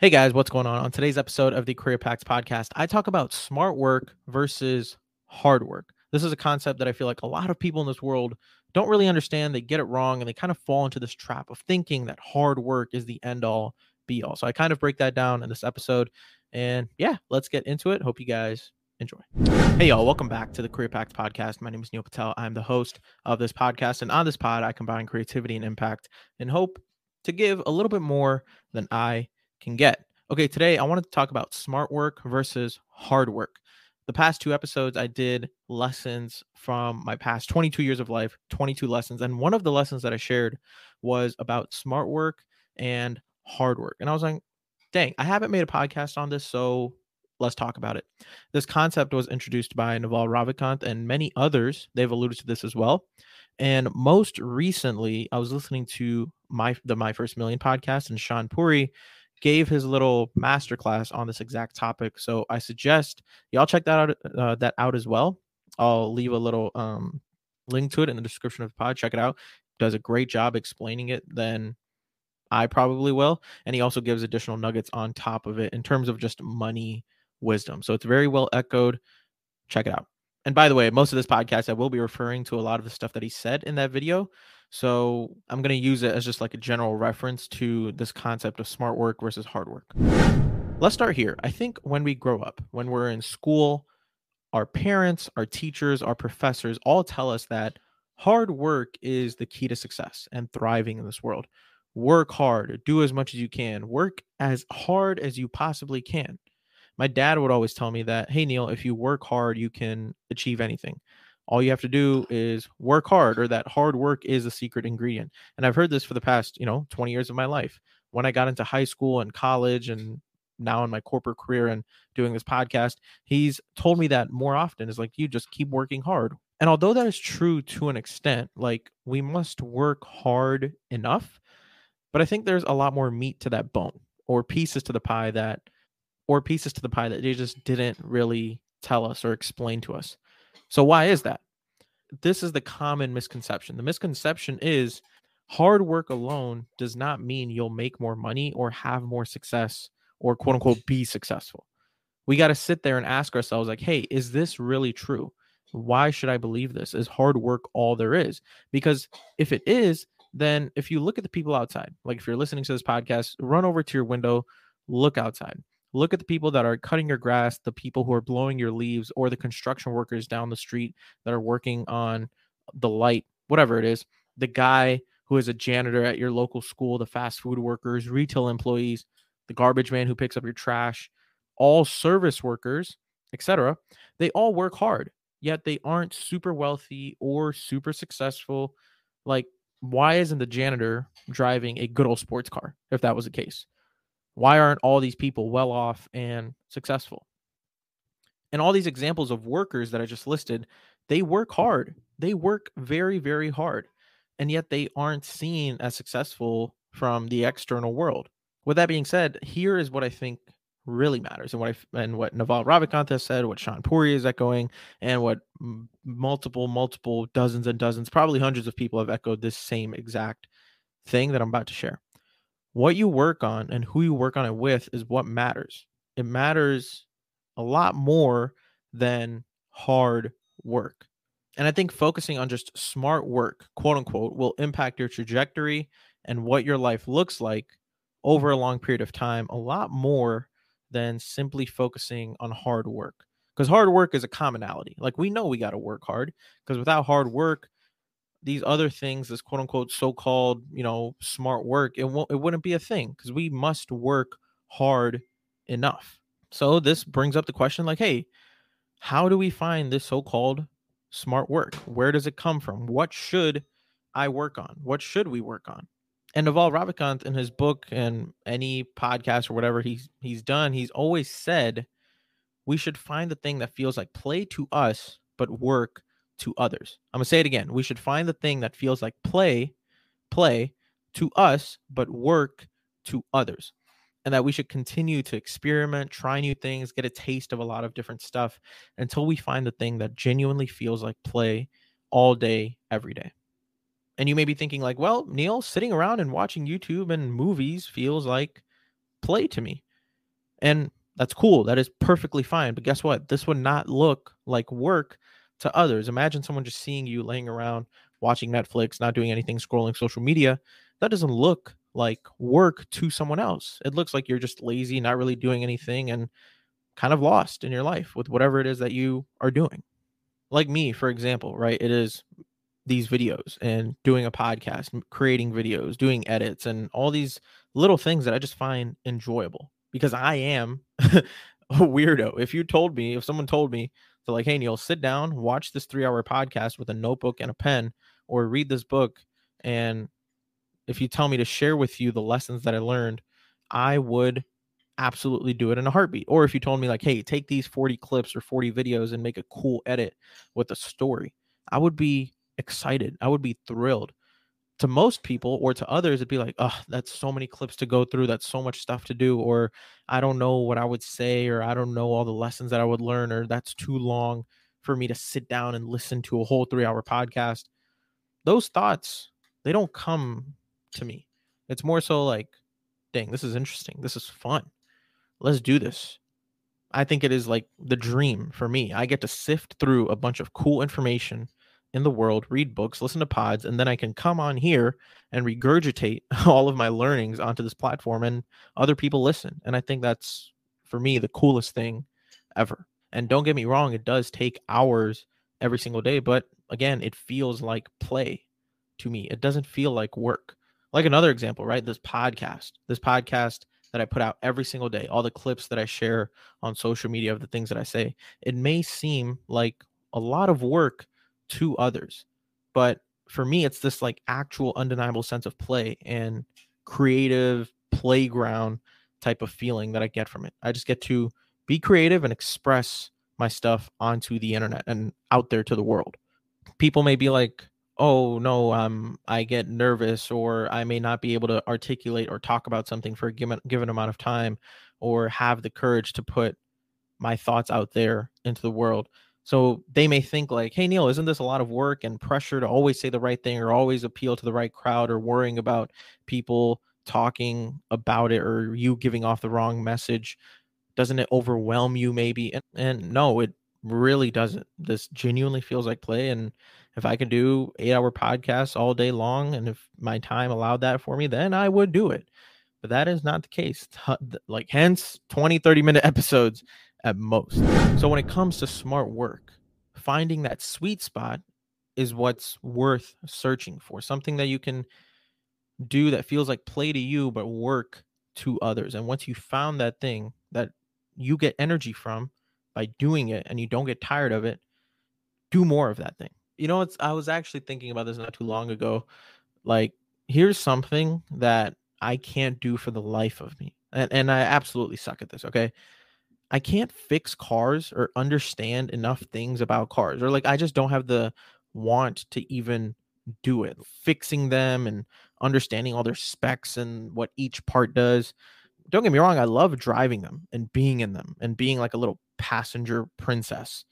Hey guys, what's going on? On today's episode of the CreaPact podcast, I talk about smart work versus hard work. This is a concept that I feel like a lot of people in this world don't really understand. They get it wrong and they kind of fall into this trap of thinking that hard work is the end all be all. So I kind of break that down in this episode. And yeah, let's get into it. Hope you guys enjoy. Hey, y'all, welcome back to the CreaPact podcast. My name is Neel Patel. I'm the host of this podcast. And on this pod, I combine creativity and impact and hope to give a little bit more than I can get. Okay, today I wanted to talk about smart work versus hard work. The past two episodes, I did lessons from my past 22 years of life, 22 lessons. And one of the lessons that I shared was about smart work and hard work. And I was like, dang, I haven't made a podcast on this. So let's talk about it. This concept was introduced by Naval Ravikant and many others. They've alluded to this as well. And most recently, I was listening to my the My First Million podcast, and Shaan Puri gave his little masterclass on this exact topic. So I suggest y'all check that out uh, that out as well. I'll leave a little um, link to it in the description of the pod. Check it out. Does a great job explaining it. Then I probably will. And he also gives additional nuggets on top of it in terms of just money wisdom. So it's very well echoed. Check it out. And by the way, most of this podcast, I will be referring to a lot of the stuff that he said in that video. So I'm going to use it as just like a general reference to this concept of smart work versus hard work. Let's start here. I think when we grow up, when we're in school, our parents, our teachers, our professors all tell us that hard work is the key to success and thriving in this world. Work hard, do as much as you can, work as hard as you possibly can. My dad would always tell me that, hey, Neel, if you work hard, you can achieve anything. All you have to do is work hard or that hard work is a secret ingredient. And i've heard this for the past you know 20 years of my life. When i got into high school and college and now in my corporate career and doing this podcast he's told me that more often. Is like you just keep working hard. And although that is true to an extent like we must work hard enough but i think there's a lot more meat to that bone or pieces to the pie that or pieces to the pie that they just didn't really tell us or explain to us so why is that? This is the common misconception. The misconception is hard work alone does not mean you'll make more money or have more success or quote unquote be successful. We got to sit there and ask ourselves like, "Hey, is this really true? Why should I believe this? Is hard work all there is?" Because if it is, then if you look at the people outside, like if you're listening to this podcast, run over to your window, look outside. Look at the people that are cutting your grass, the people who are blowing your leaves, or the construction workers down the street that are working on the light, whatever it is. The guy who is a janitor at your local school, the fast food workers, retail employees, the garbage man who picks up your trash, all service workers, etc. They all work hard, yet they aren't super wealthy or super successful. Like, why isn't the janitor driving a good old sports car if that was the case? Why aren't all these people well off and successful? And all these examples of workers that I just listed, they work hard. They work very, very hard. And yet they aren't seen as successful from the external world. With that being said, here is what I think really matters and what I and what Naval Ravikant has said, what Shaan Puri is echoing, and what multiple, multiple dozens and dozens, probably hundreds of people have echoed this same exact thing that I'm about to share what you work on and who you work on it with is what matters. It matters a lot more than hard work. And I think focusing on just smart work, quote unquote, will impact your trajectory and what your life looks like over a long period of time a lot more than simply focusing on hard work. Because hard work is a commonality. Like we know we got to work hard because without hard work, these other things, this quote unquote so called, you know, smart work, it won't it wouldn't be a thing because we must work hard enough. So this brings up the question like, hey, how do we find this so-called smart work? Where does it come from? What should I work on? What should we work on? And Naval Ravikant in his book and any podcast or whatever he's he's done, he's always said we should find the thing that feels like play to us, but work to others. I'm going to say it again. We should find the thing that feels like play, play to us, but work to others. And that we should continue to experiment, try new things, get a taste of a lot of different stuff until we find the thing that genuinely feels like play all day, every day. And you may be thinking, like, well, Neel, sitting around and watching YouTube and movies feels like play to me. And that's cool. That is perfectly fine. But guess what? This would not look like work to others. Imagine someone just seeing you laying around watching Netflix, not doing anything, scrolling social media. That doesn't look like work to someone else. It looks like you're just lazy, not really doing anything, and kind of lost in your life with whatever it is that you are doing. Like me, for example, right? It is these videos and doing a podcast, creating videos, doing edits, and all these little things that I just find enjoyable because I am a weirdo. If you told me, if someone told me, to like, hey, Neel, sit down, watch this three hour podcast with a notebook and a pen, or read this book. And if you tell me to share with you the lessons that I learned, I would absolutely do it in a heartbeat. Or if you told me, like, hey, take these 40 clips or 40 videos and make a cool edit with a story, I would be excited. I would be thrilled. To most people or to others, it'd be like, oh, that's so many clips to go through. That's so much stuff to do. Or I don't know what I would say, or I don't know all the lessons that I would learn, or that's too long for me to sit down and listen to a whole three hour podcast. Those thoughts, they don't come to me. It's more so like, dang, this is interesting. This is fun. Let's do this. I think it is like the dream for me. I get to sift through a bunch of cool information in the world, read books, listen to pods, and then I can come on here and regurgitate all of my learnings onto this platform and other people listen. And I think that's for me the coolest thing ever. And don't get me wrong, it does take hours every single day, but again, it feels like play to me. It doesn't feel like work. Like another example, right? This podcast, this podcast that I put out every single day, all the clips that I share on social media of the things that I say, it may seem like a lot of work to others. But for me, it's this like actual undeniable sense of play and creative playground type of feeling that I get from it. I just get to be creative and express my stuff onto the internet and out there to the world. People may be like, "Oh no, um, I get nervous, or I may not be able to articulate or talk about something for a given given amount of time, or have the courage to put my thoughts out there into the world." So they may think like, "Hey Neel, isn't this a lot of work and pressure to always say the right thing or always appeal to the right crowd or worrying about people talking about it or you giving off the wrong message? Doesn't it overwhelm you maybe?" And, and no, it really doesn't. This genuinely feels like play and if I can do 8-hour podcasts all day long and if my time allowed that for me, then I would do it. But that is not the case. Like hence 20 30 minute episodes at most. So when it comes to smart work, finding that sweet spot is what's worth searching for. Something that you can do that feels like play to you but work to others. And once you found that thing that you get energy from by doing it and you don't get tired of it, do more of that thing. You know, it's I was actually thinking about this not too long ago. Like, here's something that I can't do for the life of me. And and I absolutely suck at this, okay? I can't fix cars or understand enough things about cars, or like I just don't have the want to even do it. Fixing them and understanding all their specs and what each part does. Don't get me wrong, I love driving them and being in them and being like a little passenger princess.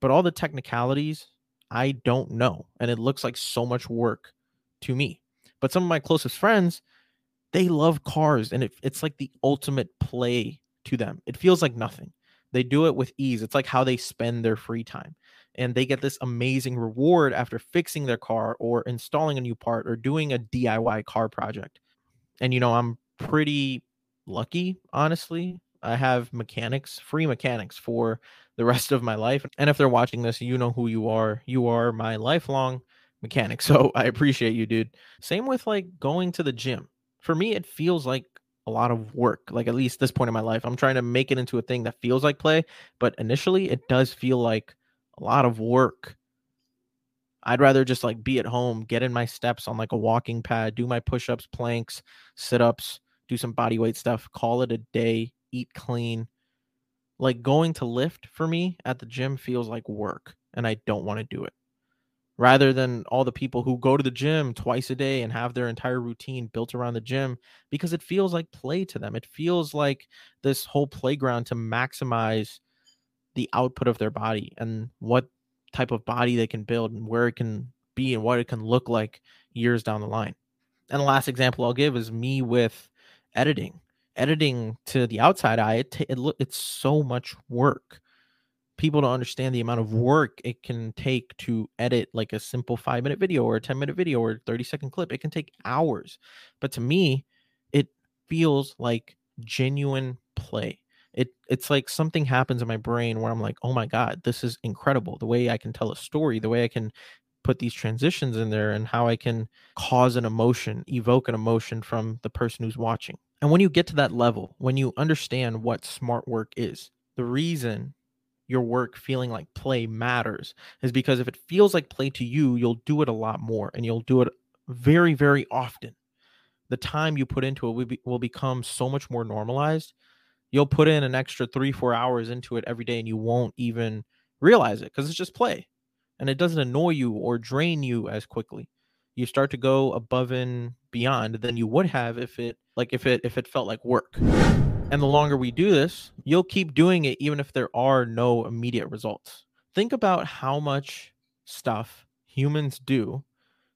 But all the technicalities, I don't know. And it looks like so much work to me. But some of my closest friends, they love cars and it, it's like the ultimate play to them. It feels like nothing. They do it with ease. It's like how they spend their free time. And they get this amazing reward after fixing their car or installing a new part or doing a DIY car project. And, you know, I'm pretty lucky, honestly. I have mechanics, free mechanics for the rest of my life. And if they're watching this, you know who you are. You are my lifelong mechanic. So I appreciate you, dude. Same with like going to the gym. For me, it feels like a lot of work like at least this point in my life. I'm trying to make it into a thing that feels like play but initially it does feel like a lot of work. I'd rather just like be at home get in my steps on like a walking pad do my push-ups planks sit-ups do some body weight stuff call it a day eat clean. Like going to lift for me at the gym feels like work and i don't want to do it rather than all the people who go to the gym twice a day and have their entire routine built around the gym because it feels like play to them. It feels like this whole playground to maximize the output of their body and what type of body they can build and where it can be and what it can look like years down the line. And the last example I'll give is me with editing. editing to the outside eye, it, it it's so much work. People don't understand the amount of work it can take to edit like a simple five minute video or a 10 minute video or 30 second clip. It can take hours. But to me, it feels like genuine play. It it's like something happens in my brain where I'm like, oh my God, this is incredible. The way I can tell a story, the way I can put these transitions in there and how I can cause an emotion, evoke an emotion from the person who's watching. And when you get to that level, when you understand what smart work is, the reason your work feeling like play matters is because if it feels like play to you, you'll do it a lot more and you'll do it very, very often. The time you put into it will, be, will become so much more normalized. You'll put in an extra three, four hours into it every day and you won't even realize it because it's just play and it doesn't annoy you or drain you as quickly you start to go above and beyond than you would have if it like if it if it felt like work and the longer we do this you'll keep doing it even if there are no immediate results think about how much stuff humans do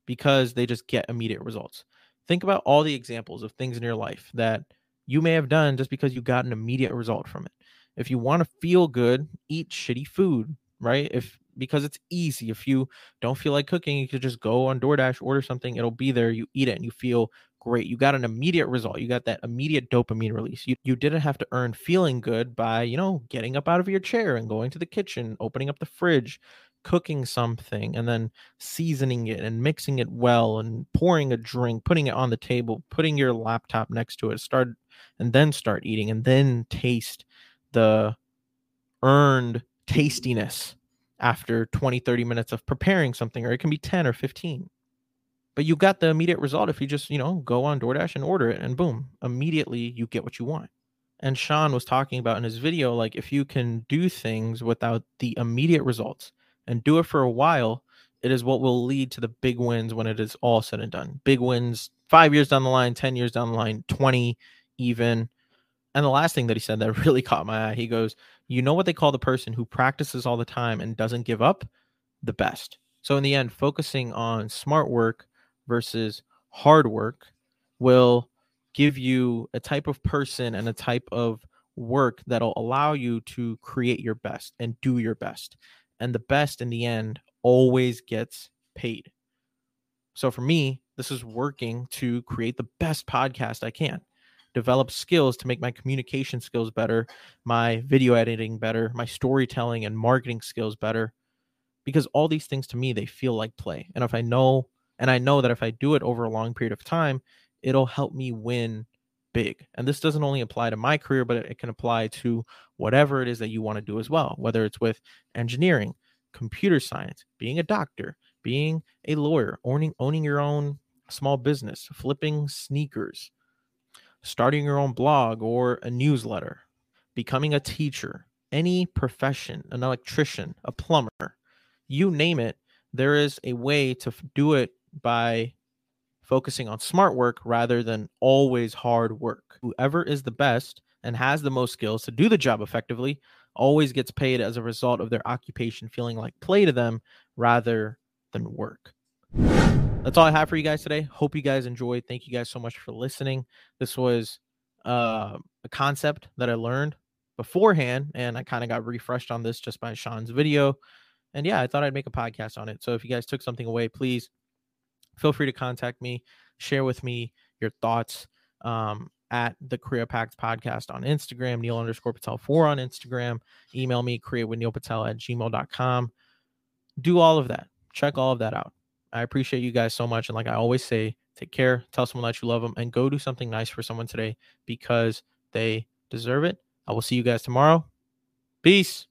because they just get immediate results think about all the examples of things in your life that you may have done just because you got an immediate result from it if you want to feel good eat shitty food right if because it's easy. If you don't feel like cooking, you could just go on DoorDash, order something, it'll be there. You eat it and you feel great. You got an immediate result. You got that immediate dopamine release. You you didn't have to earn feeling good by, you know, getting up out of your chair and going to the kitchen, opening up the fridge, cooking something and then seasoning it and mixing it well and pouring a drink, putting it on the table, putting your laptop next to it, start and then start eating and then taste the earned tastiness after 20, 30 minutes of preparing something, or it can be 10 or 15. But you got the immediate result if you just, you know, go on DoorDash and order it, and boom, immediately you get what you want. And Shaan was talking about in his video, like if you can do things without the immediate results and do it for a while, it is what will lead to the big wins when it is all said and done. Big wins five years down the line, 10 years down the line, 20 even. And the last thing that he said that really caught my eye, he goes, You know what they call the person who practices all the time and doesn't give up? The best. So, in the end, focusing on smart work versus hard work will give you a type of person and a type of work that'll allow you to create your best and do your best. And the best in the end always gets paid. So, for me, this is working to create the best podcast I can develop skills to make my communication skills better, my video editing better, my storytelling and marketing skills better. Because all these things to me, they feel like play. And if I know, and I know that if I do it over a long period of time, it'll help me win big. And this doesn't only apply to my career, but it can apply to whatever it is that you want to do as well, whether it's with engineering, computer science, being a doctor, being a lawyer, owning owning your own small business, flipping sneakers, starting your own blog or a newsletter, becoming a teacher, any profession, an electrician, a plumber, you name it, there is a way to do it by focusing on smart work rather than always hard work. Whoever is the best and has the most skills to do the job effectively always gets paid as a result of their occupation feeling like play to them rather than work that's all I have for you guys today. Hope you guys enjoyed. Thank you guys so much for listening. This was uh, a concept that I learned beforehand, and I kind of got refreshed on this just by Shaan's video. And yeah, I thought I'd make a podcast on it. So if you guys took something away, please feel free to contact me, share with me your thoughts um, at the CreaPact podcast on Instagram, Neel underscore Patel 4 on Instagram. Email me, create with Neel Patel at gmail.com. Do all of that. Check all of that out. I appreciate you guys so much. And like I always say, take care, tell someone that you love them, and go do something nice for someone today because they deserve it. I will see you guys tomorrow. Peace.